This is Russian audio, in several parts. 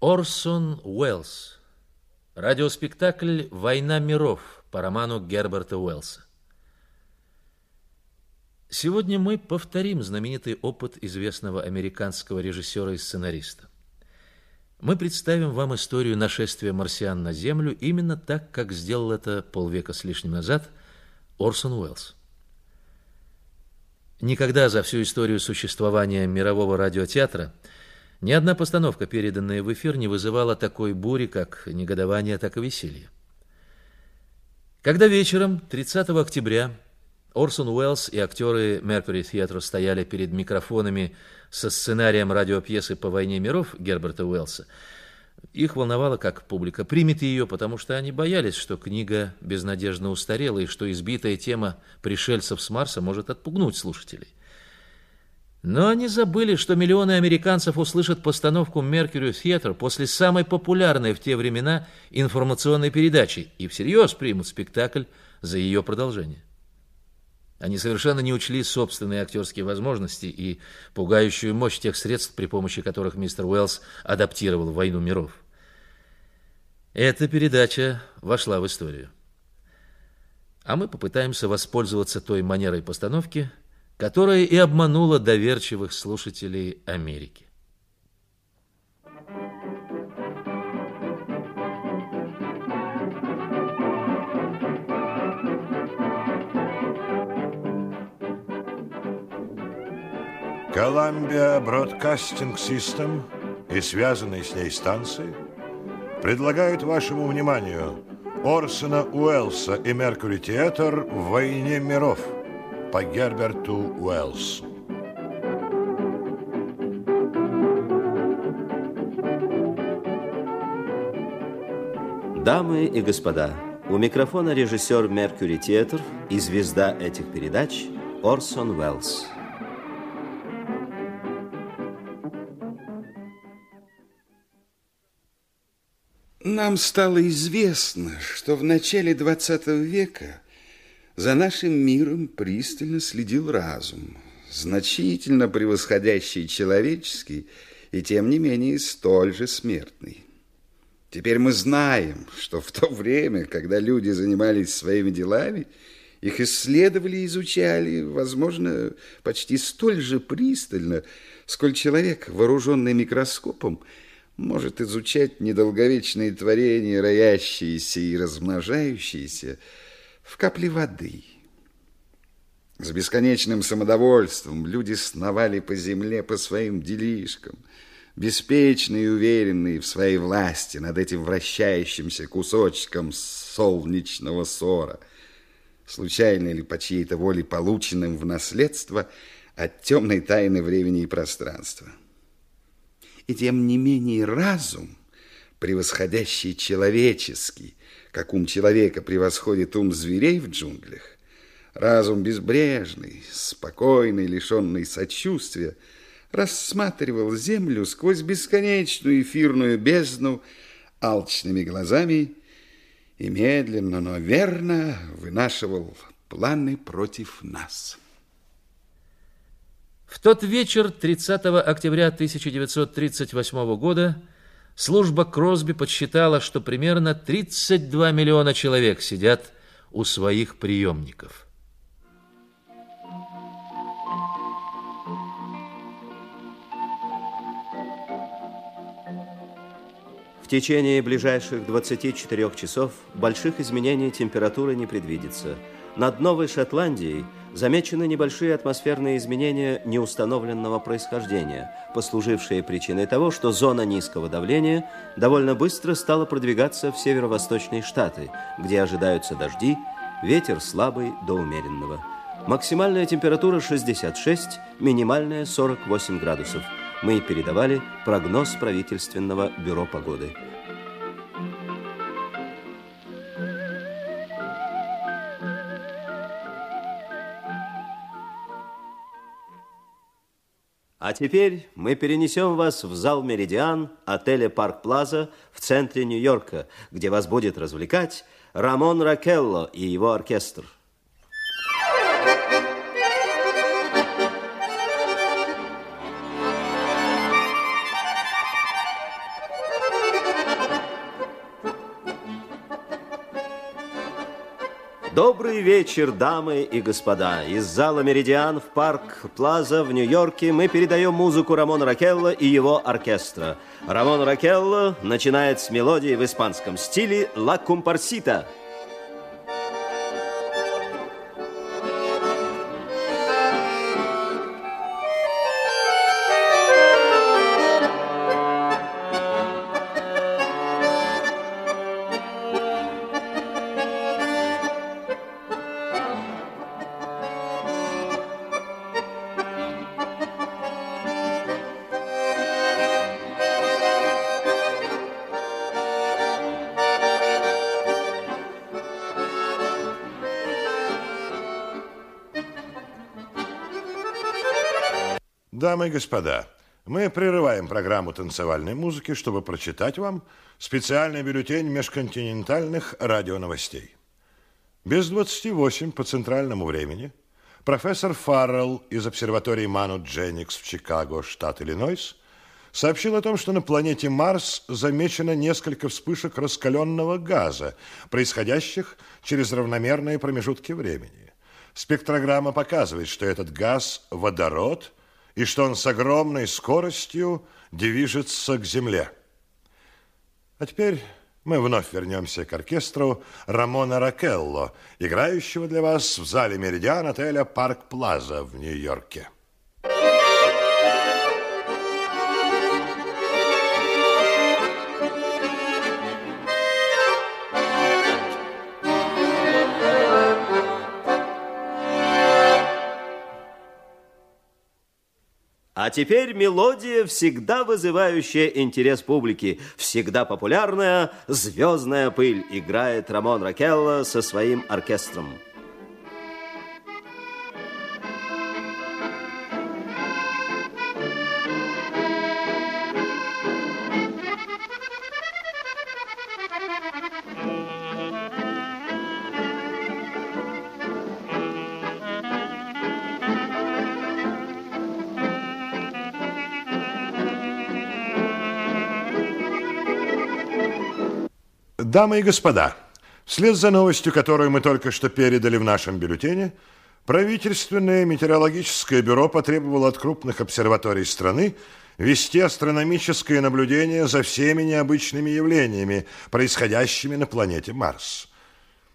Орсон Уэллс. Радиоспектакль «Война миров» по роману Герберта Уэллса. Сегодня мы повторим знаменитый опыт известного американского режиссера и сценариста. Мы представим вам историю нашествия марсиан на Землю именно так, как сделал это полвека с лишним назад Орсон Уэллс. Никогда за всю историю существования мирового радиотеатра – ни одна постановка, переданная в эфир, не вызывала такой бури, как негодование, так и веселье. Когда вечером 30 октября Орсон Уэллс и актеры Mercury Theatre стояли перед микрофонами со сценарием радиопьесы по «Войне миров» Герберта Уэллса, их волновало, как публика примет ее, потому что они боялись, что книга безнадежно устарела и что избитая тема пришельцев с Марса может отпугнуть слушателей. Но они забыли, что миллионы американцев услышат постановку Mercury Theatre после самой популярной в те времена информационной передачи и всерьез примут спектакль за ее продолжение. Они совершенно не учли собственные актерские возможности и пугающую мощь тех средств, при помощи которых мистер Уэллс адаптировал «Войну миров». Эта передача вошла в историю. А мы попытаемся воспользоваться той манерой постановки – которая и обманула доверчивых слушателей Америки. Columbia Broadcasting System и связанные с ней станции предлагают вашему вниманию Орсона Уэллса и Меркури Театр в «Войне миров» по Герберту Уэллсу. Дамы и господа, у микрофона режиссер Меркьюри Театр и звезда этих передач Орсон Уэллс. Нам стало известно, что в начале 20 века за нашим миром пристально следил разум, значительно превосходящий человеческий и тем не менее столь же смертный. Теперь мы знаем, что в то время, когда люди занимались своими делами, их исследовали и изучали, возможно, почти столь же пристально, сколь человек, вооруженный микроскопом, может изучать недолговечные творения, роящиеся и размножающиеся, в капле воды. С бесконечным самодовольством люди сновали по земле по своим делишкам, беспечные и уверенные в своей власти над этим вращающимся кусочком солнечного ссора, случайно или по чьей-то воле полученным в наследство от темной тайны времени и пространства. И тем не менее разум, превосходящий человеческий, как ум человека превосходит ум зверей в джунглях, разум безбрежный, спокойный, лишенный сочувствия, рассматривал землю сквозь бесконечную эфирную бездну алчными глазами и медленно, но верно вынашивал планы против нас. В тот вечер 30 октября 1938 года служба Кросби подсчитала, что примерно 32 миллиона человек сидят у своих приемников. В течение ближайших 24 часов больших изменений температуры не предвидится. Над Новой Шотландией замечены небольшие атмосферные изменения неустановленного происхождения, послужившие причиной того, что зона низкого давления довольно быстро стала продвигаться в северо-восточные штаты, где ожидаются дожди, ветер слабый до умеренного. Максимальная температура 66, минимальная 48 градусов. Мы передавали прогноз правительственного бюро погоды. А теперь мы перенесем вас в зал «Меридиан» отеля «Парк Плаза» в центре Нью-Йорка, где вас будет развлекать Рамон Ракелло и его оркестр. Добрый вечер, дамы и господа. Из зала «Меридиан» в парк Плаза в Нью-Йорке мы передаем музыку Рамона Ракелла и его оркестра. Рамон Ракелло начинает с мелодии в испанском стиле «Ла Кумпарсита». Дамы и господа, мы прерываем программу танцевальной музыки, чтобы прочитать вам специальный бюллетень межконтинентальных радионовостей. Без 28 по центральному времени профессор Фаррелл из обсерватории Ману Дженникс в Чикаго, штат Иллинойс, сообщил о том, что на планете Марс замечено несколько вспышек раскаленного газа, происходящих через равномерные промежутки времени. Спектрограмма показывает, что этот газ – водород – и что он с огромной скоростью движется к Земле. А теперь мы вновь вернемся к оркестру Рамона Ракелло, играющего для вас в зале «Меридиан» отеля «Парк Плаза» в Нью-Йорке. А теперь мелодия, всегда вызывающая интерес публики, всегда популярная «Звездная пыль» играет Рамон Ракелло со своим оркестром. Дамы и господа, вслед за новостью, которую мы только что передали в нашем бюллетене, правительственное метеорологическое бюро потребовало от крупных обсерваторий страны вести астрономическое наблюдение за всеми необычными явлениями, происходящими на планете Марс.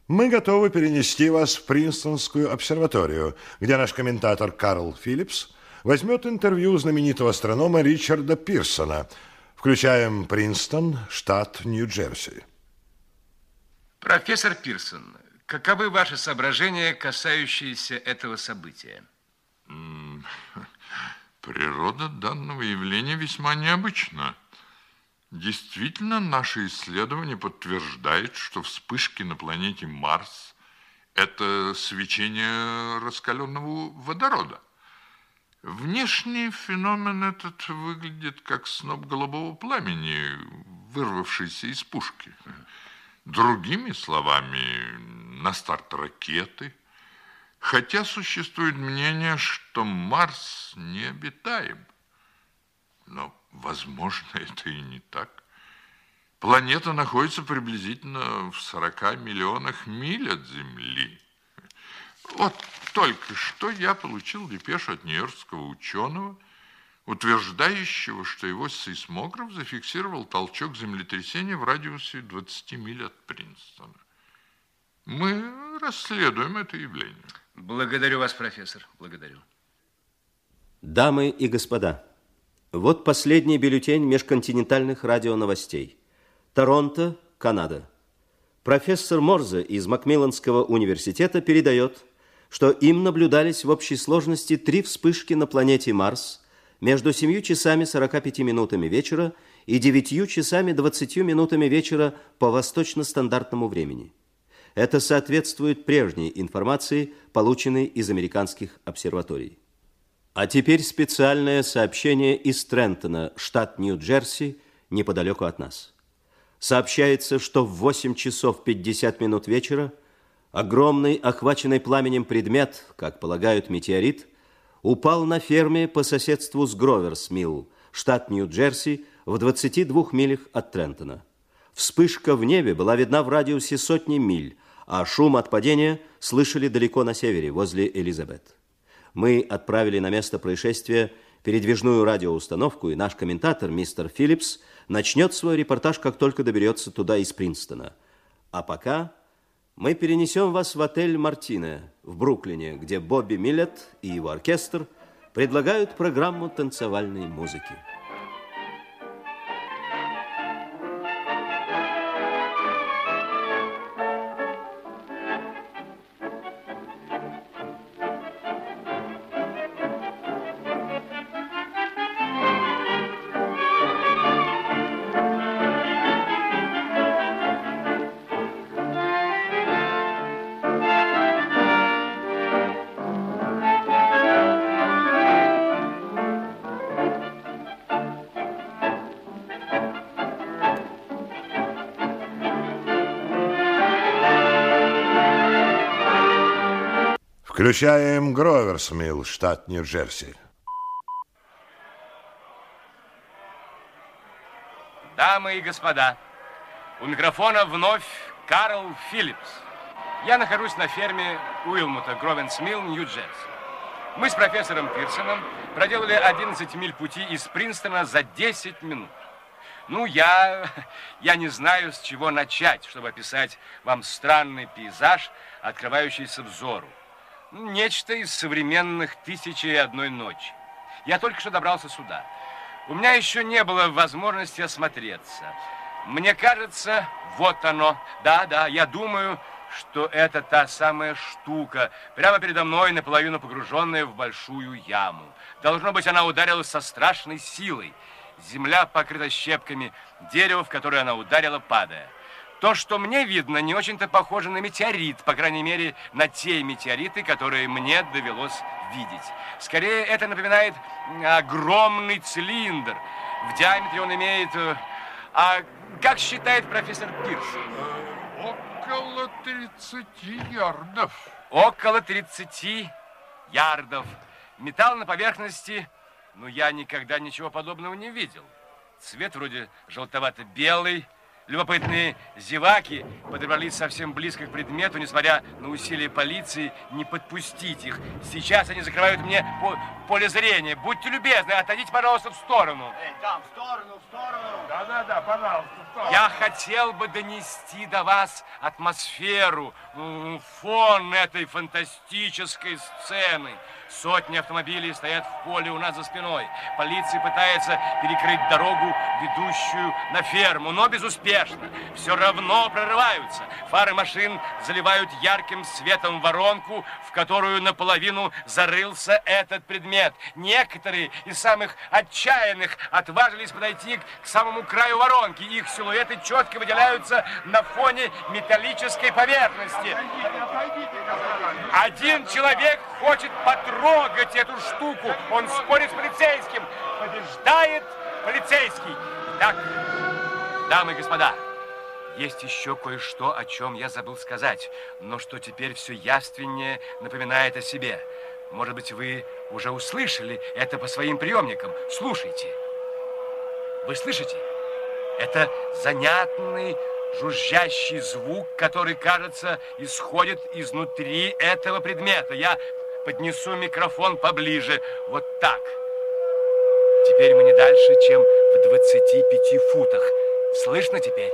Мы готовы перенести вас в Принстонскую обсерваторию, где наш комментатор Карл Филлипс возьмет интервью знаменитого астронома Ричарда Пирсона. Включаем Принстон, штат Нью-Джерси. Профессор Пирсон, каковы ваши соображения, касающиеся этого события? Природа данного явления весьма необычна. Действительно, наше исследование подтверждает, что вспышки на планете Марс – это свечение раскаленного водорода. Внешний феномен этот выглядит как сноп голубого пламени, вырвавшийся из пушки. Другими словами, на старт ракеты. Хотя существует мнение, что Марс необитаем. Но, возможно, это и не так. Планета находится приблизительно в 40 миллионах миль от Земли. Вот только что я получил депешу от нью-йоркского ученого, утверждающего, что его сейсмограф зафиксировал толчок землетрясения в радиусе 20 миль от Принстона. Мы расследуем это явление. Благодарю вас, профессор, благодарю. Дамы и господа, вот последний бюллетень межконтинентальных радионовостей. Торонто, Канада. Профессор Морзе из Макмилланского университета передает, что им наблюдались в общей сложности три вспышки на планете Марс между 7 часами 45 минутами вечера и 9 часами 20 минутами вечера по восточно-стандартному времени. Это соответствует прежней информации, полученной из американских обсерваторий. А теперь специальное сообщение из Трентона, штат Нью-Джерси, неподалеку от нас. Сообщается, что в 8 часов 50 минут вечера огромный, охваченный пламенем предмет, как полагают метеорит, упал на ферме по соседству с Гроверс-Милл, штат Нью-Джерси, в 22 милях от Трентона. Вспышка в небе была видна в радиусе сотни миль, а шум от падения слышали далеко на севере, возле Элизабет. Мы отправили на место происшествия передвижную радиоустановку, и наш комментатор, мистер Филлипс, начнет свой репортаж, как только доберется туда из Принстона. А пока мы перенесем вас в отель «Мартине» в Бруклине, где Бобби Миллет и его оркестр предлагают программу танцевальной музыки. Включаем Гроверсмилл, штат Нью-Джерси. Дамы и господа, у микрофона вновь Карл Филлипс. Я нахожусь на ферме Уилмута, Гровенсмилл, Нью-Джерси. Мы с профессором Пирсоном проделали 11 миль пути из Принстона за 10 минут. Ну, я, я не знаю, с чего начать, чтобы описать вам странный пейзаж, открывающийся взору. Нечто из современных «Тысячи и одной ночи». Я только что добрался сюда. У меня еще не было возможности осмотреться. Мне кажется, вот оно. Да, да, я думаю, что это та самая штука, прямо передо мной, наполовину погруженная в большую яму. Должно быть, она ударилась со страшной силой. Земля покрыта щепками, дерево, в которое она ударила, падая. То, что мне видно, не очень-то похоже на метеорит, по крайней мере, на те метеориты, которые мне довелось видеть. Скорее, это напоминает огромный цилиндр. В диаметре он имеет... Э, а как считает профессор Пирс? Около 30 ярдов. Около 30 ярдов. Металл на поверхности, ну, я никогда ничего подобного не видел. Цвет вроде желтовато-белый, Любопытные зеваки подобрались совсем близко к предмету, несмотря на усилия полиции не подпустить их. Сейчас они закрывают мне по поле зрения. Будьте любезны, отойдите, пожалуйста, в сторону. Эй, там, в сторону, в сторону. Да-да-да, пожалуйста, в сторону. Я хотел бы донести до вас атмосферу, фон этой фантастической сцены. Сотни автомобилей стоят в поле у нас за спиной. Полиция пытается перекрыть дорогу, ведущую на ферму, но безуспешно. Все равно прорываются. Фары машин заливают ярким светом воронку, в которую наполовину зарылся этот предмет. Некоторые из самых отчаянных отважились подойти к самому краю воронки. Их силуэты четко выделяются на фоне металлической поверхности. Один человек хочет потрогать эту штуку. Он спорит с полицейским. Побеждает полицейский. Итак, дамы и господа, есть еще кое-что, о чем я забыл сказать, но что теперь все явственнее напоминает о себе. Может быть, вы уже услышали это по своим приемникам. Слушайте. Вы слышите? Это занятный жужжащий звук, который, кажется, исходит изнутри этого предмета. Я поднесу микрофон поближе. Вот так. Теперь мы не дальше, чем в 25 футах. Слышно теперь?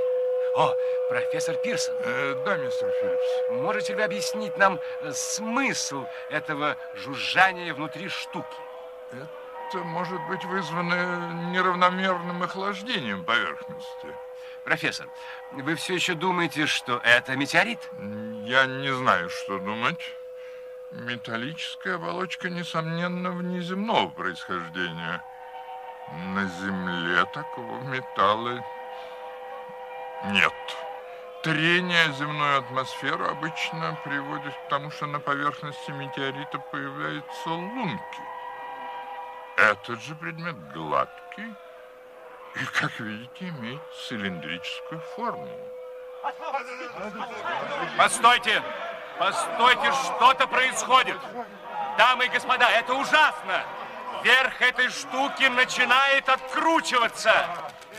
О, профессор Пирсон. Э, да, мистер Филлипс. Можете ли вы объяснить нам э, смысл этого жужжания внутри штуки? Это может быть вызвано неравномерным охлаждением поверхности. Профессор, вы все еще думаете, что это метеорит? Я не знаю, что думать. Металлическая оболочка, несомненно, внеземного происхождения. На Земле такого металла нет. Трение земной атмосферы обычно приводит к тому, что на поверхности метеорита появляются лунки. Этот же предмет гладкий и, как видите, имеет цилиндрическую форму. Постойте! Постойте, что-то происходит! Дамы и господа, это ужасно! Верх этой штуки начинает откручиваться.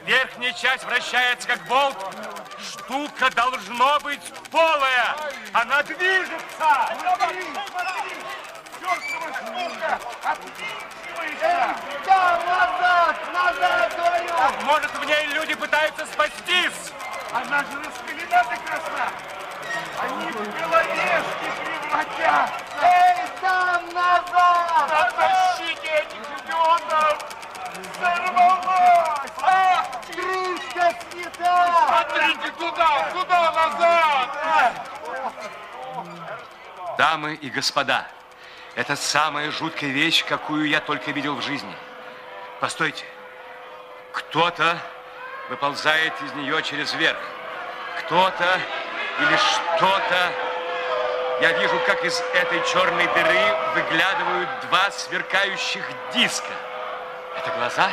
Верхняя часть вращается как болт. Штука должно быть полая. Она движется. Да, назад, назад, говорю! Может, в ней люди пытаются спастись. Она же распылена до! Они в головешки превратятся! Эй, там, назад! Оттащите этих идиотов! Взорвалась! А, крышка снята! Смотрите туда, туда, назад! Дамы и господа, это самая жуткая вещь, какую я только видел в жизни. Постойте. Кто-то выползает из нее через верх. Кто-то или что-то. Я вижу, как из этой черной дыры выглядывают два сверкающих диска. Это глаза?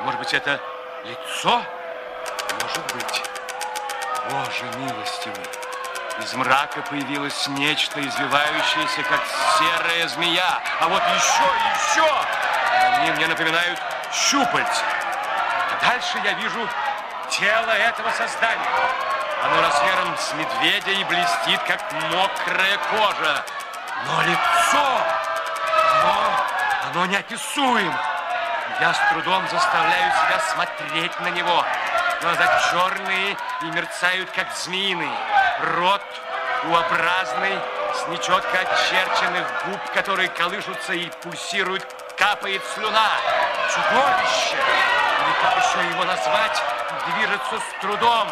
Может быть, это лицо? Может быть. Боже милостивый. Из мрака появилось нечто, извивающееся, как серая змея. А вот еще, еще! Они мне напоминают щупальца. А дальше я вижу тело этого создания. Оно размером с медведя и блестит, как мокрая кожа. Но лицо, оно, оно неописуемо. Я с трудом заставляю себя смотреть на него. Глаза черные и мерцают, как змеиный. Рот U-образный, с нечетко очерченных губ, которые колышутся и пульсируют, капает слюна. Чудовище, или как еще его назвать, движется с трудом.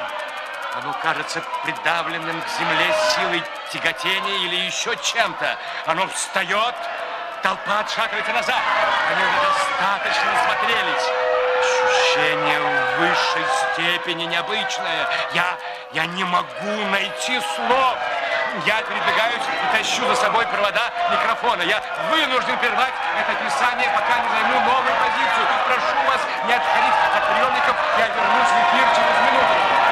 Оно кажется придавленным к земле силой тяготения или еще чем-то. Оно встает, толпа отшатывается назад. Они уже достаточно смотрелись. Ощущение в высшей степени необычное. Я, я не могу найти слов. Я передвигаюсь и тащу за собой провода микрофона. Я вынужден прервать это описание, пока не займу новую позицию. Прошу вас не отходить от приемников. Я вернусь в эфир через минуту.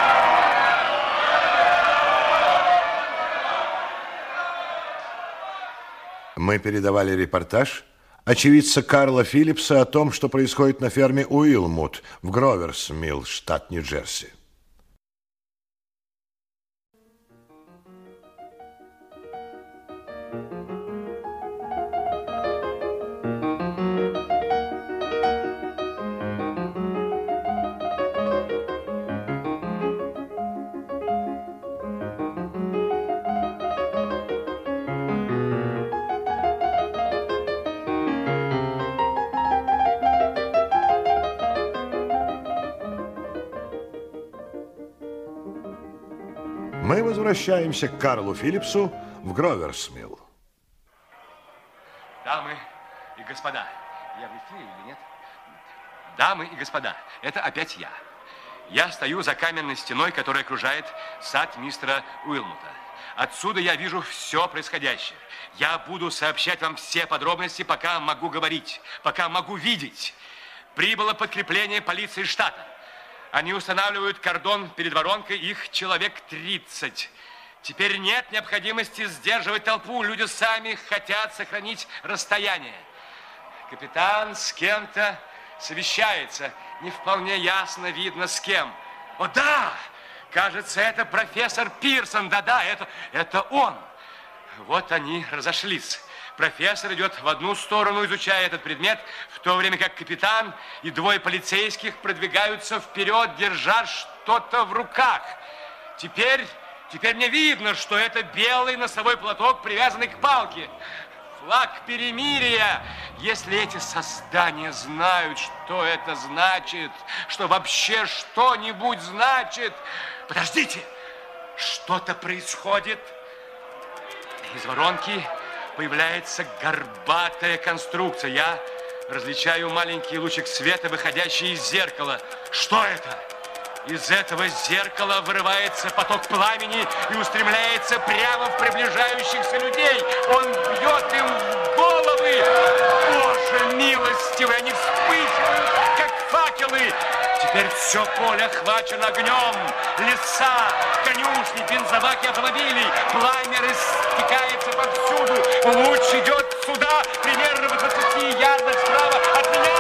Мы передавали репортаж очевидца Карла Филлипса о том, что происходит на ферме Уилмут в Гроверс-Милл, штат Нью-Джерси. Возвращаемся к Карлу Филлипсу в Гроверсмилл. Дамы и господа, я в эфире или нет? Дамы и господа, это опять я. Я стою за каменной стеной, которая окружает сад мистера Уилмута. Отсюда я вижу все происходящее. Я буду сообщать вам все подробности, пока могу говорить, пока могу видеть. Прибыло подкрепление полиции штата. Они устанавливают кордон перед воронкой, их человек 30. Теперь нет необходимости сдерживать толпу. Люди сами хотят сохранить расстояние. Капитан с кем-то совещается. Не вполне ясно видно с кем. О, да! Кажется, это профессор Пирсон. Да-да, это, это он. Вот они разошлись. Профессор идет в одну сторону, изучая этот предмет, в то время как капитан и двое полицейских продвигаются вперед, держа что-то в руках. Теперь, теперь мне видно, что это белый носовой платок, привязанный к палке. Флаг перемирия. Если эти создания знают, что это значит, что вообще что-нибудь значит... Подождите, что-то происходит. Из воронки появляется горбатая конструкция. Я различаю маленький лучик света, выходящий из зеркала. Что это? Из этого зеркала вырывается поток пламени и устремляется прямо в приближающихся людей. Он бьет им в головы. Боже милостивый, они вспыхивают, как факелы. Теперь все поле охвачено огнем. Леса, конюшни, бензобаки автомобилей. Пламя растекается повсюду. Луч идет сюда, примерно в 20 ярдах справа от меня.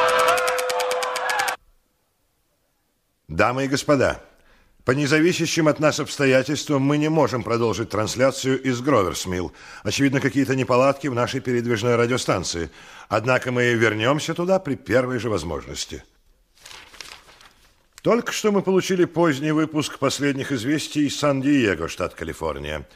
Дамы и господа, по независящим от нас обстоятельствам мы не можем продолжить трансляцию из Гроверсмилл. Очевидно, какие-то неполадки в нашей передвижной радиостанции. Однако мы вернемся туда при первой же возможности. Только что мы получили поздний выпуск последних известий из Сан-Диего, штат Калифорния.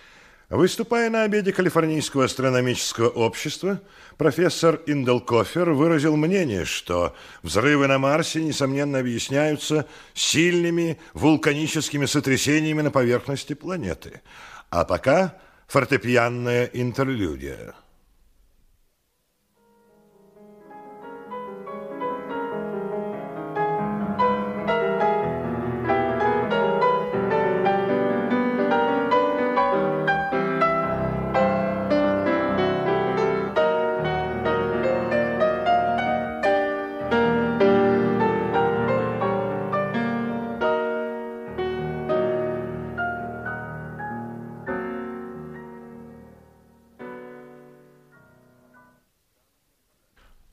Выступая на обеде Калифорнийского астрономического общества, профессор Инделкофер выразил мнение, что взрывы на Марсе, несомненно, объясняются сильными вулканическими сотрясениями на поверхности планеты. А пока фортепианная интерлюдия.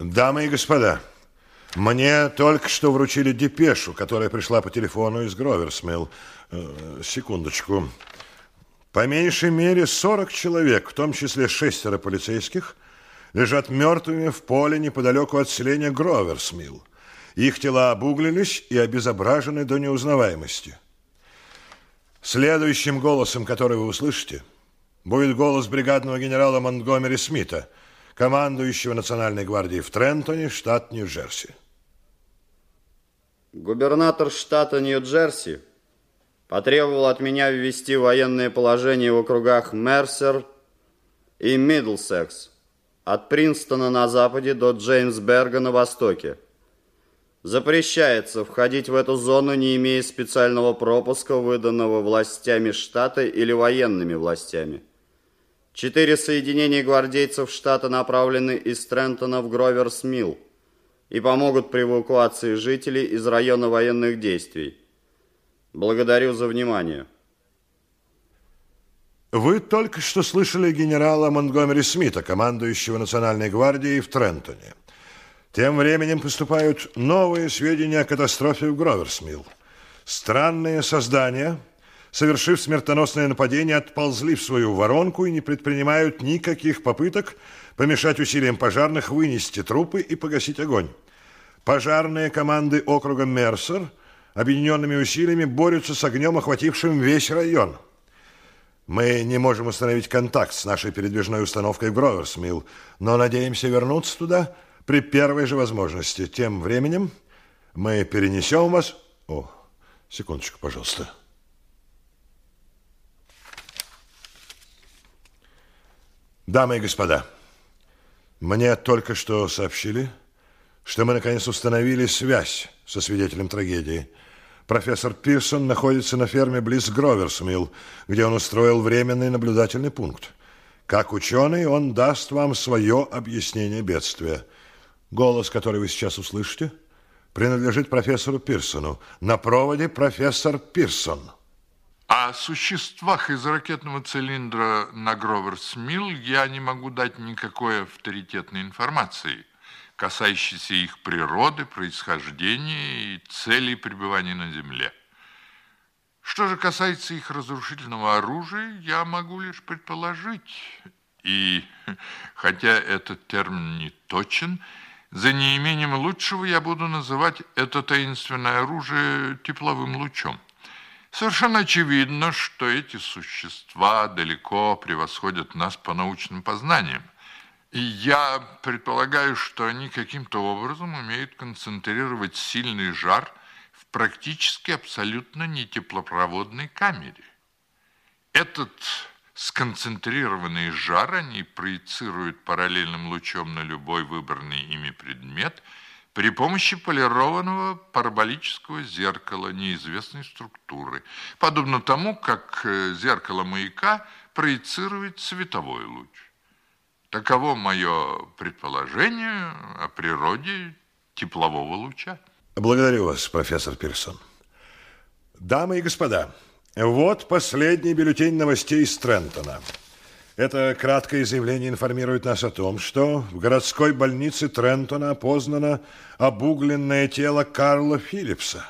Дамы и господа, мне только что вручили депешу, которая пришла по телефону из Гроверсмилл. Э, секундочку. По меньшей мере 40 человек, в том числе шестеро полицейских, лежат мертвыми в поле неподалеку от селения Гроверсмилл. Их тела обуглились и обезображены до неузнаваемости. Следующим голосом, который вы услышите, будет голос бригадного генерала Монтгомери Смита – командующего Национальной гвардией в Трентоне, штат Нью-Джерси. Губернатор штата Нью-Джерси потребовал от меня ввести военное положение в округах Мерсер и Миддлсекс, от Принстона на западе до Джеймсберга на востоке. Запрещается входить в эту зону, не имея специального пропуска, выданного властями штата или военными властями. Четыре соединения гвардейцев штата направлены из Трентона в Гроверс-Милл и помогут при эвакуации жителей из района военных действий. Благодарю за внимание. Вы только что слышали генерала Монтгомери Смита, командующего Национальной гвардией в Трентоне. Тем временем поступают новые сведения о катастрофе в Гроверсмилл. Странные создания совершив смертоносное нападение, отползли в свою воронку и не предпринимают никаких попыток помешать усилиям пожарных вынести трупы и погасить огонь. Пожарные команды округа Мерсер объединенными усилиями борются с огнем, охватившим весь район. Мы не можем установить контакт с нашей передвижной установкой в Гроверсмилл, но надеемся вернуться туда при первой же возможности. Тем временем мы перенесем вас... О, секундочку, пожалуйста. Дамы и господа, мне только что сообщили, что мы наконец установили связь со свидетелем трагедии. Профессор Пирсон находится на ферме близ Гроверсмилл, где он устроил временный наблюдательный пункт. Как ученый он даст вам свое объяснение бедствия. Голос, который вы сейчас услышите, принадлежит профессору Пирсону. На проводе профессор Пирсон. О существах из ракетного цилиндра на Гроверс-Милл я не могу дать никакой авторитетной информации, касающейся их природы, происхождения и целей пребывания на Земле. Что же касается их разрушительного оружия, я могу лишь предположить, и хотя этот термин не точен, за неимением лучшего я буду называть это таинственное оружие тепловым лучом. Совершенно очевидно, что эти существа далеко превосходят нас по научным познаниям. И я предполагаю, что они каким-то образом умеют концентрировать сильный жар в практически абсолютно нетеплопроводной камере. Этот сконцентрированный жар они проецируют параллельным лучом на любой выбранный ими предмет – при помощи полированного параболического зеркала неизвестной структуры, подобно тому, как э, зеркало маяка проецирует световой луч. Таково мое предположение о природе теплового луча. Благодарю вас, профессор Пирсон. Дамы и господа, вот последний бюллетень новостей из Трентона. Это краткое заявление информирует нас о том, что в городской больнице Трентона опознано обугленное тело Карла Филлипса.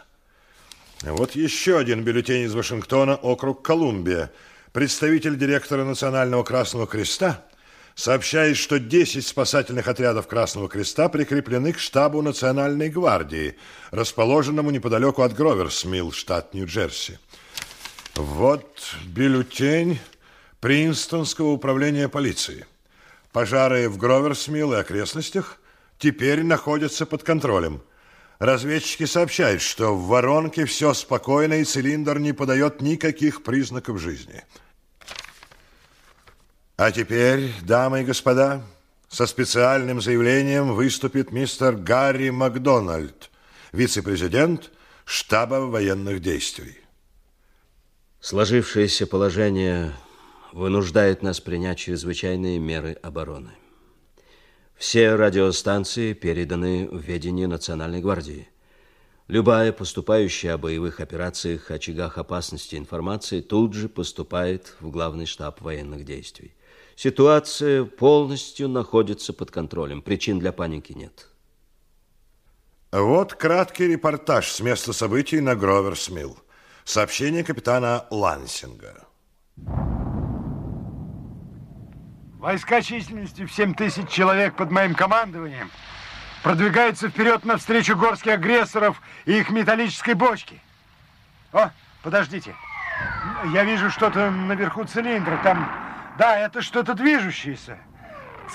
Вот еще один бюллетень из Вашингтона, округ Колумбия. Представитель директора Национального Красного Креста сообщает, что 10 спасательных отрядов Красного Креста прикреплены к штабу Национальной гвардии, расположенному неподалеку от Гроверсмилл, штат Нью-Джерси. Вот бюллетень Принстонского управления полиции. Пожары в Гроверсмилл и окрестностях теперь находятся под контролем. Разведчики сообщают, что в воронке все спокойно и цилиндр не подает никаких признаков жизни. А теперь, дамы и господа, со специальным заявлением выступит мистер Гарри Макдональд, вице-президент штаба военных действий. Сложившееся положение вынуждает нас принять чрезвычайные меры обороны. Все радиостанции переданы в ведение Национальной гвардии. Любая поступающая о боевых операциях, очагах опасности информации тут же поступает в главный штаб военных действий. Ситуация полностью находится под контролем. Причин для паники нет. Вот краткий репортаж с места событий на Гроверсмилл. Сообщение капитана Лансинга. Войска численностью в 7 тысяч человек под моим командованием продвигаются вперед навстречу горских агрессоров и их металлической бочки. О, подождите. Я вижу что-то наверху цилиндра. Там, да, это что-то движущееся.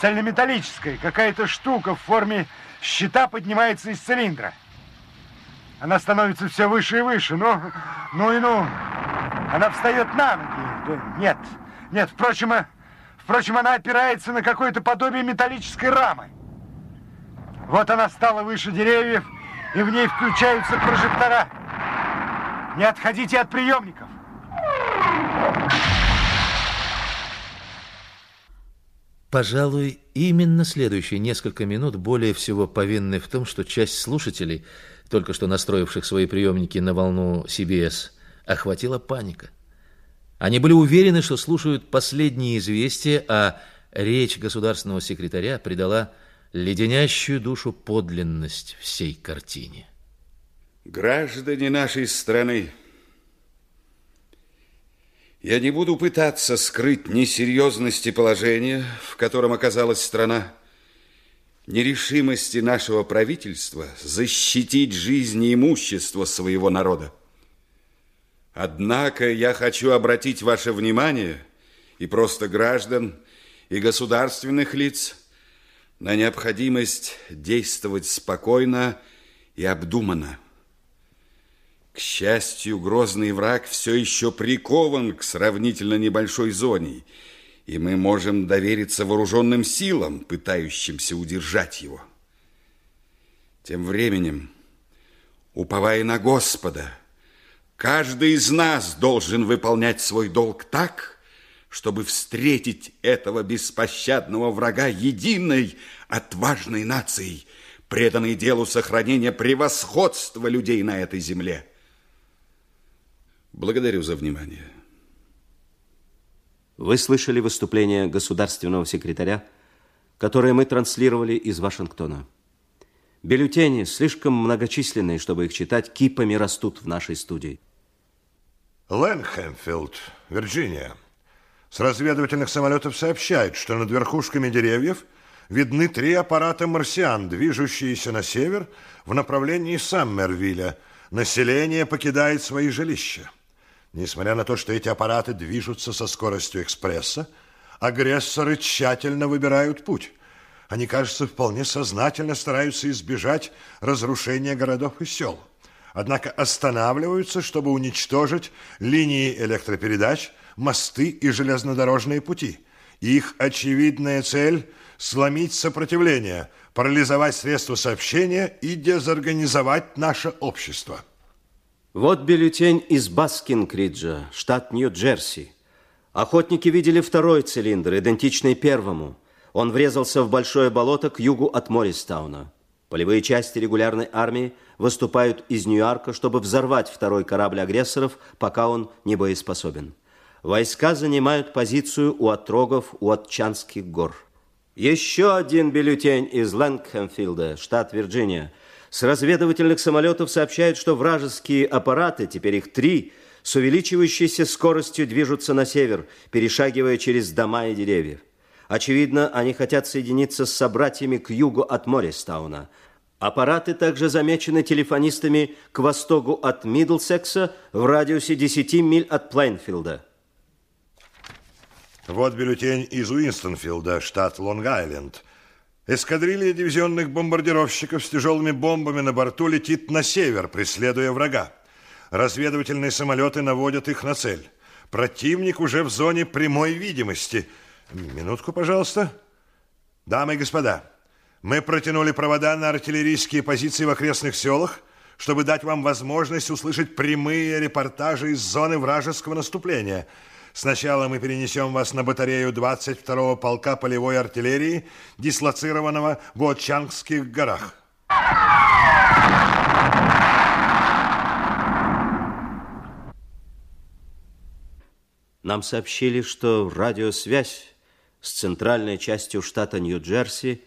Цельнометаллическое. Какая-то штука в форме щита поднимается из цилиндра. Она становится все выше и выше. Ну, ну и ну. Она встает на ноги. Нет, нет, впрочем, Впрочем, она опирается на какое-то подобие металлической рамы. Вот она стала выше деревьев, и в ней включаются прожектора. Не отходите от приемников. Пожалуй, именно следующие несколько минут более всего повинны в том, что часть слушателей, только что настроивших свои приемники на волну CBS, охватила паника. Они были уверены, что слушают последние известия, а речь государственного секретаря придала леденящую душу подлинность всей картине. Граждане нашей страны, я не буду пытаться скрыть несерьезности положения, в котором оказалась страна, нерешимости нашего правительства защитить жизнь и имущество своего народа. Однако я хочу обратить ваше внимание и просто граждан, и государственных лиц на необходимость действовать спокойно и обдуманно. К счастью, грозный враг все еще прикован к сравнительно небольшой зоне, и мы можем довериться вооруженным силам, пытающимся удержать его. Тем временем, уповая на Господа, Каждый из нас должен выполнять свой долг так, чтобы встретить этого беспощадного врага единой, отважной нацией, преданной делу сохранения превосходства людей на этой земле. Благодарю за внимание. Вы слышали выступление государственного секретаря, которое мы транслировали из Вашингтона. Бюллетени, слишком многочисленные, чтобы их читать, кипами растут в нашей студии. Лэнхэмфилд, Вирджиния. С разведывательных самолетов сообщают, что над верхушками деревьев видны три аппарата марсиан, движущиеся на север в направлении Саммервилля. Население покидает свои жилища. Несмотря на то, что эти аппараты движутся со скоростью экспресса, агрессоры тщательно выбирают путь. Они, кажется, вполне сознательно стараются избежать разрушения городов и сел. Однако останавливаются, чтобы уничтожить линии электропередач, мосты и железнодорожные пути. Их очевидная цель – сломить сопротивление, парализовать средства сообщения и дезорганизовать наше общество. Вот бюллетень из Баскин-Криджа, штат Нью-Джерси. Охотники видели второй цилиндр, идентичный первому. Он врезался в большое болото к югу от Морристауна. Полевые части регулярной армии выступают из Нью-Йорка, чтобы взорвать второй корабль агрессоров, пока он не боеспособен. Войска занимают позицию у отрогов у Отчанских гор. Еще один бюллетень из Лэнгхэмфилда, штат Вирджиния. С разведывательных самолетов сообщают, что вражеские аппараты, теперь их три, с увеличивающейся скоростью движутся на север, перешагивая через дома и деревья. Очевидно, они хотят соединиться с собратьями к югу от Морристауна. Аппараты также замечены телефонистами к востоку от Мидлсекса в радиусе 10 миль от Плейнфилда. Вот бюллетень из Уинстонфилда, штат Лонг-Айленд. Эскадрилья дивизионных бомбардировщиков с тяжелыми бомбами на борту летит на север, преследуя врага. Разведывательные самолеты наводят их на цель. Противник уже в зоне прямой видимости. Минутку, пожалуйста. Дамы и господа, мы протянули провода на артиллерийские позиции в окрестных селах, чтобы дать вам возможность услышать прямые репортажи из зоны вражеского наступления – Сначала мы перенесем вас на батарею 22-го полка полевой артиллерии, дислоцированного в Отчангских горах. Нам сообщили, что радиосвязь с центральной частью штата Нью-Джерси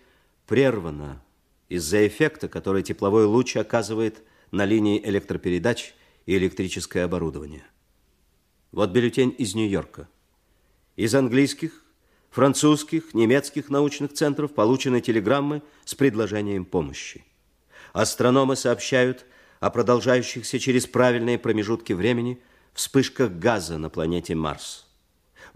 прервана из-за эффекта, который тепловой луч оказывает на линии электропередач и электрическое оборудование. Вот бюллетень из Нью-Йорка. Из английских, французских, немецких научных центров получены телеграммы с предложением помощи. Астрономы сообщают о продолжающихся через правильные промежутки времени вспышках газа на планете Марс.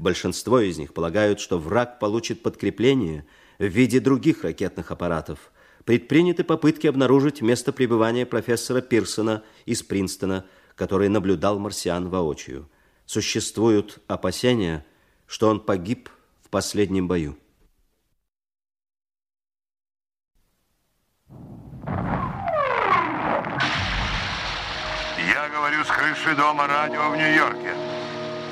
Большинство из них полагают, что враг получит подкрепление в виде других ракетных аппаратов. Предприняты попытки обнаружить место пребывания профессора Пирсона из Принстона, который наблюдал марсиан воочию существуют опасения, что он погиб в последнем бою. Я говорю с крыши дома радио в Нью-Йорке.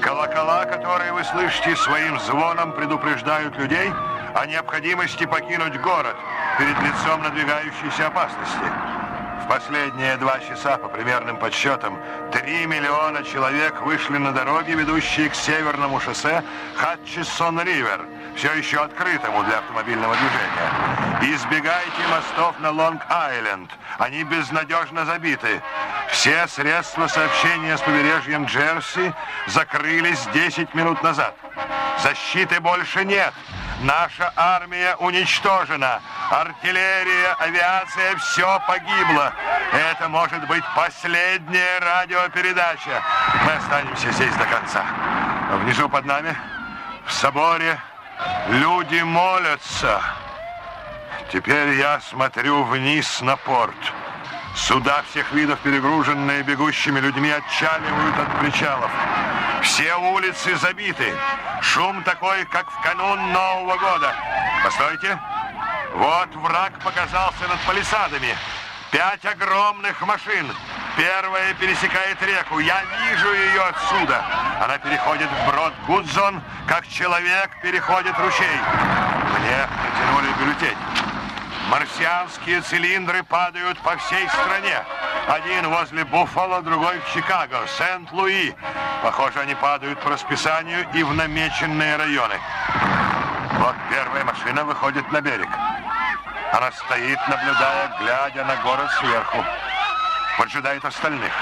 Колокола, которые вы слышите своим звоном, предупреждают людей о необходимости покинуть город перед лицом надвигающейся опасности последние два часа, по примерным подсчетам, 3 миллиона человек вышли на дороги, ведущие к северному шоссе Хатчисон-Ривер, все еще открытому для автомобильного движения. Избегайте мостов на Лонг-Айленд. Они безнадежно забиты. Все средства сообщения с побережьем Джерси закрылись 10 минут назад. Защиты больше нет. Наша армия уничтожена. Артиллерия, авиация, все погибло. Это может быть последняя радиопередача. Мы останемся здесь до конца. Внизу под нами, в соборе, люди молятся. Теперь я смотрю вниз на порт. Суда всех видов, перегруженные бегущими людьми, отчаливают от причалов. Все улицы забиты. Шум такой, как в канун Нового года. Постойте. Вот враг показался над палисадами. Пять огромных машин. Первая пересекает реку. Я вижу ее отсюда. Она переходит в брод Гудзон, как человек переходит ручей. Мне протянули бюллетень. Марсианские цилиндры падают по всей стране. Один возле Буффало, другой в Чикаго, Сент-Луи. Похоже, они падают по расписанию и в намеченные районы. Вот первая машина выходит на берег. Она стоит, наблюдая, глядя на город сверху. Поджидает остальных.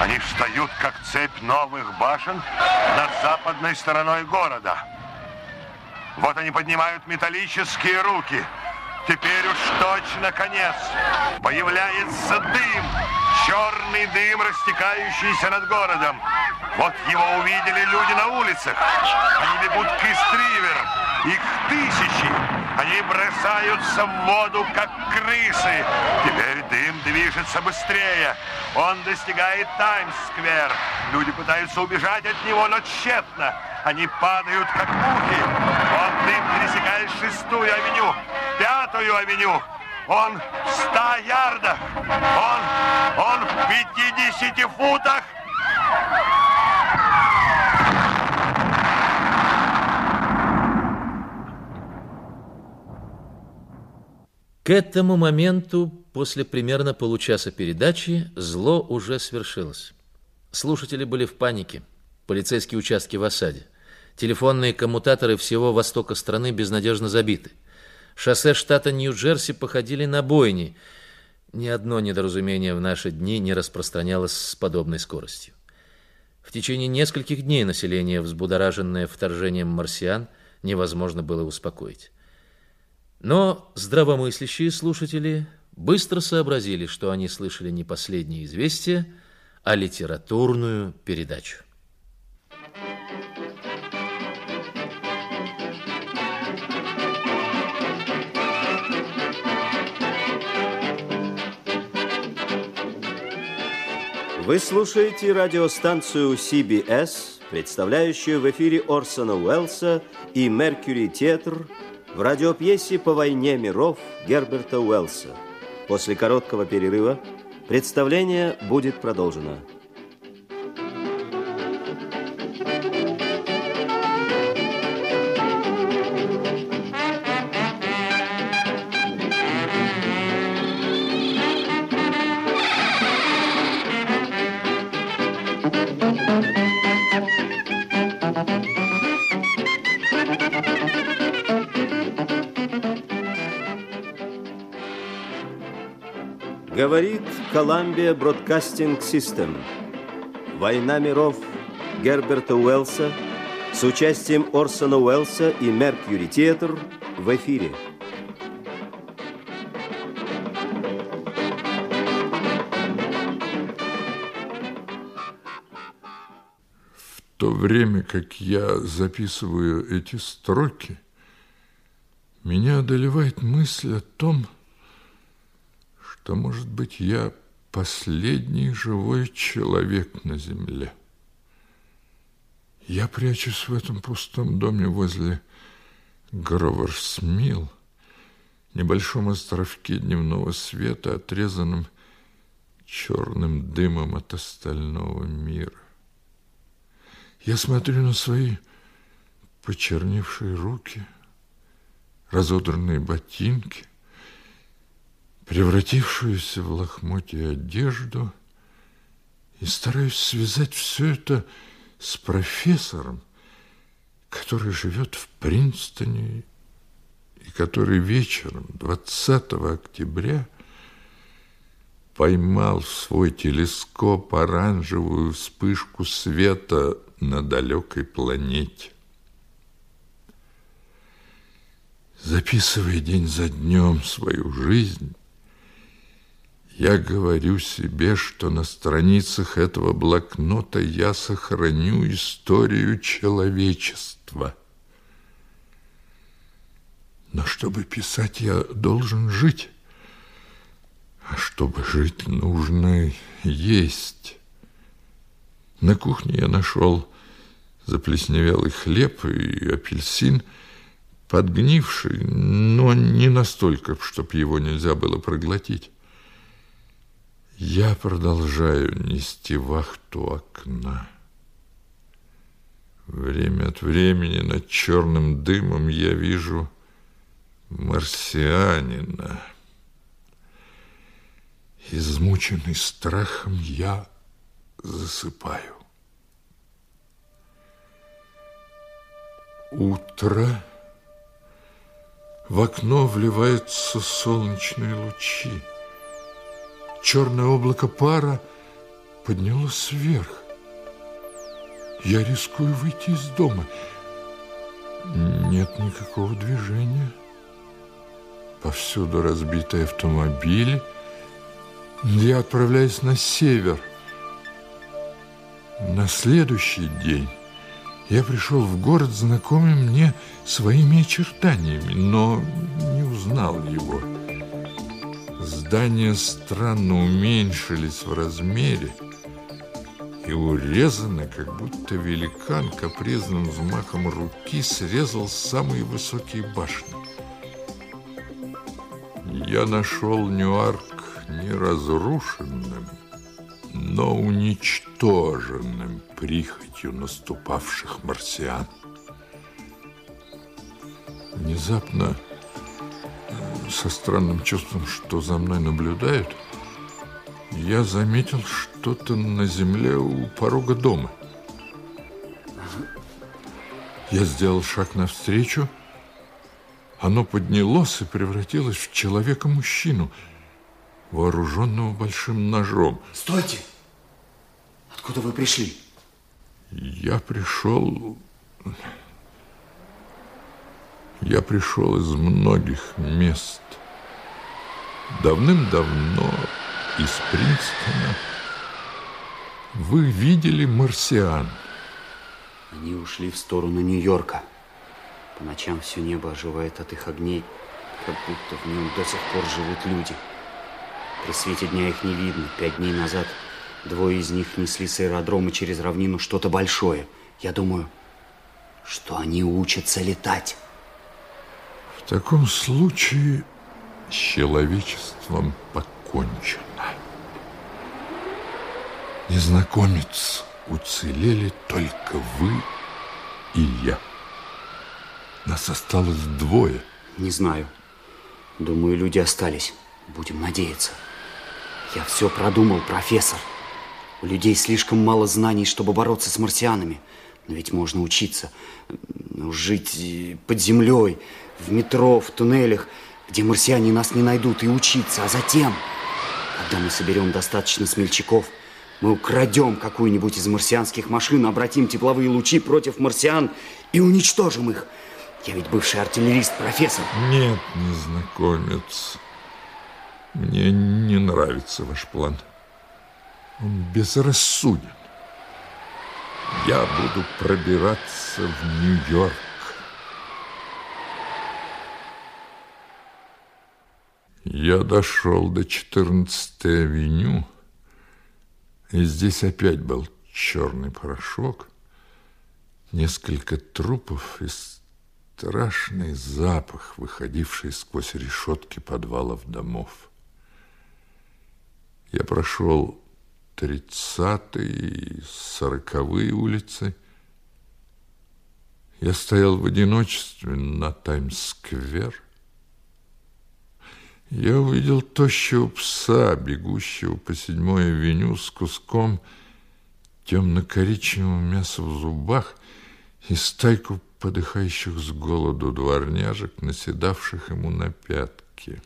Они встают, как цепь новых башен над западной стороной города. Вот они поднимают металлические руки – Теперь уж точно конец. Появляется дым. черный дым, растекающийся над городом. Вот его увидели люди на улицах. Они бегут к Истривер. Их тысячи. Они бросаются в воду, как крысы. Теперь дым движется быстрее. Он достигает Таймс-сквер. Люди пытаются убежать от него, но тщетно. Они падают, как мухи. Он дым пересекает шестую авеню, пятую авеню. Он в ста ярдах. Он, он в пятидесяти футах. К этому моменту, после примерно получаса передачи, зло уже свершилось. Слушатели были в панике. Полицейские участки в осаде. Телефонные коммутаторы всего востока страны безнадежно забиты. Шоссе штата Нью-Джерси походили на бойни. Ни одно недоразумение в наши дни не распространялось с подобной скоростью. В течение нескольких дней население, взбудораженное вторжением марсиан, невозможно было успокоить. Но здравомыслящие слушатели быстро сообразили, что они слышали не последние известия, а литературную передачу. Вы слушаете радиостанцию CBS, представляющую в эфире Орсона Уэллса и Меркьюри Театр в радиопьесе «По войне миров» Герберта Уэллса. После короткого перерыва представление будет продолжено. Говорит Columbia Broadcasting System. Война миров Герберта Уэллса с участием Орсона Уэллса и Меркьюри Театр в эфире. В то время, как я записываю эти строки, меня одолевает мысль о том, что, может быть, я последний живой человек на земле. Я прячусь в этом пустом доме возле Гроверсмилл, небольшом островке дневного света, отрезанном черным дымом от остального мира. Я смотрю на свои почерневшие руки, разодранные ботинки, превратившуюся в лохмотье одежду, и стараюсь связать все это с профессором, который живет в Принстоне и который вечером 20 октября поймал в свой телескоп оранжевую вспышку света на далекой планете. Записывая день за днем свою жизнь, я говорю себе, что на страницах этого блокнота я сохраню историю человечества. Но чтобы писать, я должен жить. А чтобы жить, нужно есть. На кухне я нашел заплесневелый хлеб и апельсин, подгнивший, но не настолько, чтобы его нельзя было проглотить. Я продолжаю нести вахту окна. Время от времени над черным дымом я вижу марсианина. Измученный страхом я засыпаю. Утро. В окно вливаются солнечные лучи. Черное облако пара поднялось вверх. Я рискую выйти из дома. Нет никакого движения. Повсюду разбитые автомобили, Я отправляюсь на север. На следующий день я пришел в город, знакомый мне своими очертаниями, но не узнал его. Здания странно уменьшились в размере и урезаны, как будто великан капризным взмахом руки срезал самые высокие башни. Я нашел Ньюарк не разрушенным, но уничтоженным прихотью наступавших марсиан. Внезапно, со странным чувством, что за мной наблюдают, я заметил что-то на земле у порога дома. Я сделал шаг навстречу. Оно поднялось и превратилось в человека-мужчину, вооруженного большим ножом. Стойте! Откуда вы пришли? Я пришел... Я пришел из многих мест. Давным-давно из Принстона вы видели марсиан. Они ушли в сторону Нью-Йорка. По ночам все небо оживает от их огней, как будто в нем до сих пор живут люди. При свете дня их не видно. Пять дней назад двое из них несли с аэродрома через равнину что-то большое. Я думаю, что они учатся летать. В таком случае с человечеством покончено. Незнакомец, уцелели только вы и я. Нас осталось двое. Не знаю. Думаю, люди остались. Будем надеяться. Я все продумал, профессор. У людей слишком мало знаний, чтобы бороться с марсианами. Но ведь можно учиться. Жить э, под землей, в метро, в туннелях, где марсиане нас не найдут, и учиться. А затем, когда мы соберем достаточно смельчаков, мы украдем какую-нибудь из марсианских машин, обратим тепловые лучи против марсиан и уничтожим их. Я ведь бывший артиллерист, профессор. Нет, незнакомец. Мне не нравится ваш план. Он безрассуден. Я буду пробираться в Нью-Йорк. Я дошел до 14-й авеню, и здесь опять был черный порошок, несколько трупов и страшный запах, выходивший сквозь решетки подвалов домов. Я прошел тридцатые и сороковые улицы. Я стоял в одиночестве на Таймс-сквер. Я увидел тощего пса, бегущего по седьмой авеню с куском темно-коричневого мяса в зубах и стайку подыхающих с голоду дворняжек, наседавших ему на пятки.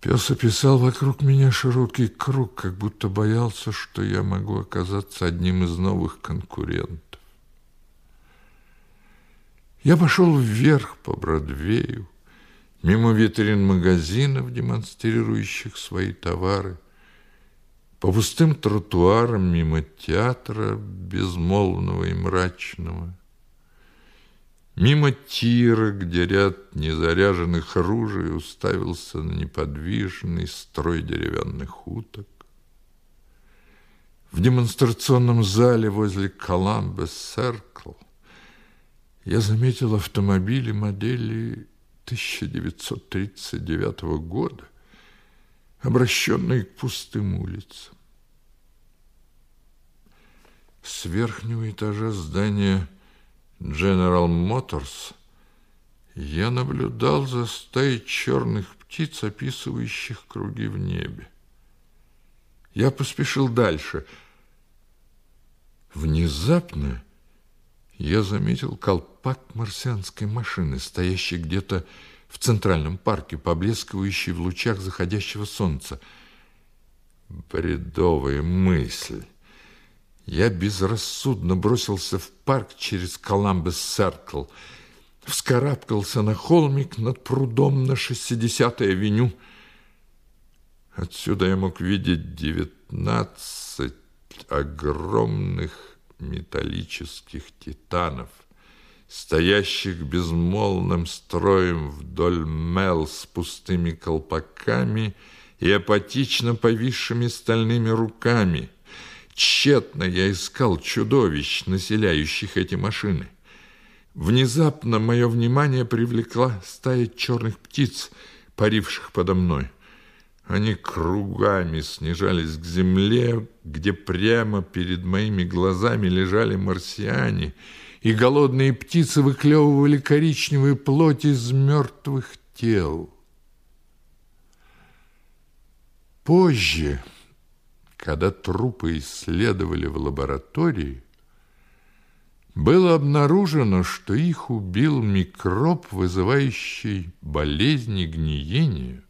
Пес описал вокруг меня широкий круг, как будто боялся, что я могу оказаться одним из новых конкурентов. Я пошел вверх по Бродвею, мимо витрин магазинов, демонстрирующих свои товары, по пустым тротуарам мимо театра безмолвного и мрачного, Мимо тира, где ряд незаряженных ружей уставился на неподвижный строй деревянных уток. В демонстрационном зале возле Коламбес Серкл я заметил автомобили модели 1939 года, обращенные к пустым улицам. С верхнего этажа здания General Motors, я наблюдал за стаей черных птиц, описывающих круги в небе. Я поспешил дальше. Внезапно я заметил колпак марсианской машины, стоящей где-то в центральном парке, поблескивающей в лучах заходящего солнца. Бредовая мысль. Я безрассудно бросился в парк через Коламбес-Серкл, вскарабкался на холмик над прудом на 60-й авеню. Отсюда я мог видеть девятнадцать огромных металлических титанов, стоящих безмолвным строем вдоль мел с пустыми колпаками и апатично повисшими стальными руками. Тщетно я искал чудовищ, населяющих эти машины. Внезапно мое внимание привлекла стая черных птиц, паривших подо мной. Они кругами снижались к земле, где прямо перед моими глазами лежали марсиане, и голодные птицы выклевывали коричневую плоть из мертвых тел. Позже, когда трупы исследовали в лаборатории, было обнаружено, что их убил микроб, вызывающий болезни гниения,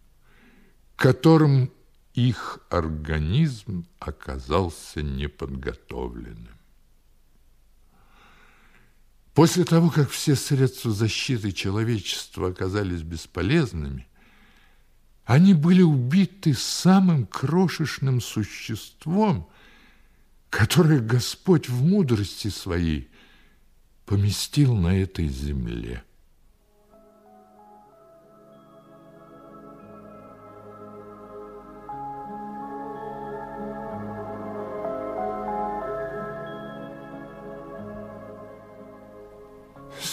которым их организм оказался неподготовленным. После того, как все средства защиты человечества оказались бесполезными, они были убиты самым крошечным существом, которое Господь в мудрости своей поместил на этой земле.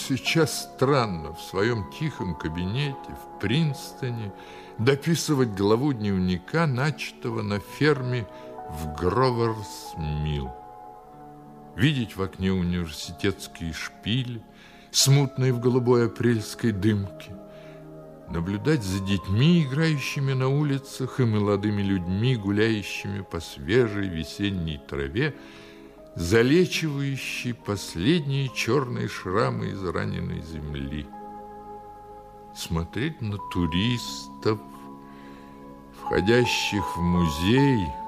Сейчас странно в своем тихом кабинете в Принстоне дописывать главу дневника, начатого на ферме в Гроверс-Милл. Видеть в окне университетские шпили, смутные в голубой апрельской дымке, наблюдать за детьми, играющими на улицах, и молодыми людьми, гуляющими по свежей весенней траве, залечивающей последние черные шрамы из раненой земли. Смотреть на туристов, входящих в музей –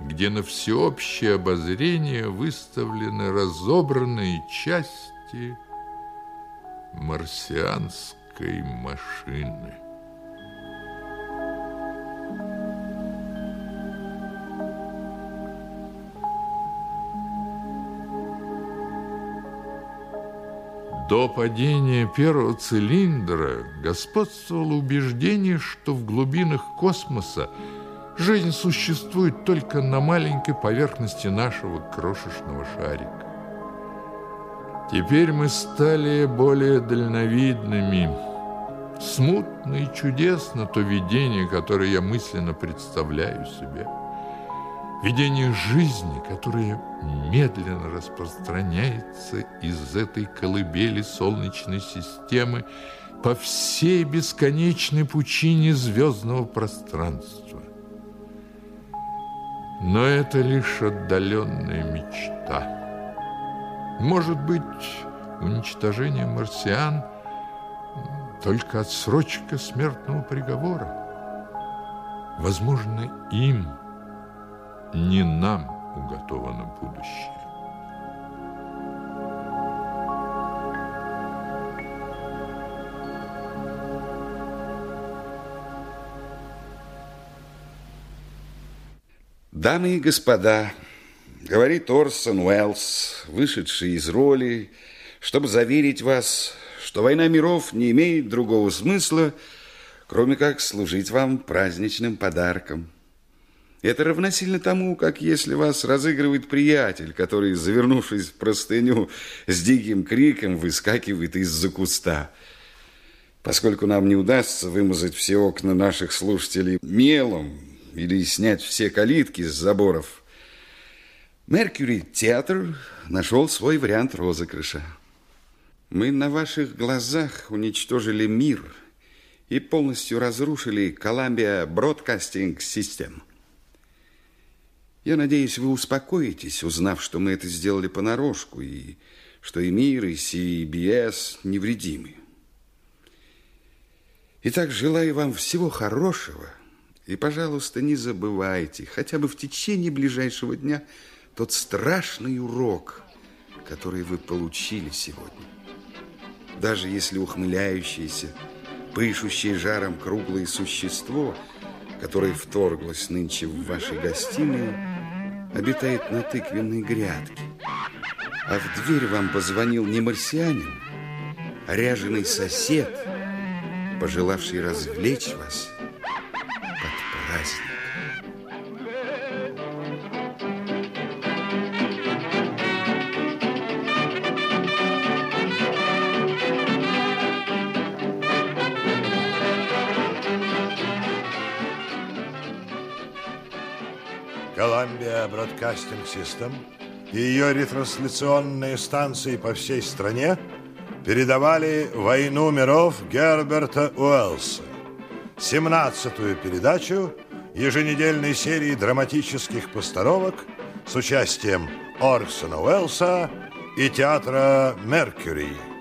где на всеобщее обозрение выставлены разобранные части марсианской машины. До падения первого цилиндра господствовало убеждение, что в глубинах космоса Жизнь существует только на маленькой поверхности нашего крошечного шарика. Теперь мы стали более дальновидными. Смутно и чудесно то видение, которое я мысленно представляю себе. Видение жизни, которое медленно распространяется из этой колыбели Солнечной системы по всей бесконечной пучине звездного пространства. Но это лишь отдаленная мечта. Может быть, уничтожение марсиан только отсрочка смертного приговора. Возможно, им, не нам уготовано будущее. Дамы и господа, говорит Орсон Уэллс, вышедший из роли, чтобы заверить вас, что «Война миров» не имеет другого смысла, кроме как служить вам праздничным подарком. Это равносильно тому, как если вас разыгрывает приятель, который, завернувшись в простыню, с диким криком выскакивает из-за куста. Поскольку нам не удастся вымазать все окна наших слушателей мелом, или снять все калитки с заборов. Меркьюри Театр нашел свой вариант розыгрыша. Мы на ваших глазах уничтожили мир и полностью разрушили Columbia Broadcasting System. Я надеюсь, вы успокоитесь, узнав, что мы это сделали понарошку, и что и мир, и CBS невредимы. Итак, желаю вам всего хорошего – и, пожалуйста, не забывайте, хотя бы в течение ближайшего дня, тот страшный урок, который вы получили сегодня. Даже если ухмыляющееся, пышущее жаром круглое существо, которая вторглась нынче в ваши гостиную, обитает на тыквенной грядке. А в дверь вам позвонил не марсианин, а ряженый сосед, пожелавший развлечь вас под праздник. Columbia Broadcasting System и ее ретрансляционные станции по всей стране передавали «Войну миров» Герберта Уэллса, 17-ю передачу еженедельной серии драматических постановок с участием Орсона Уэллса и театра «Меркьюри».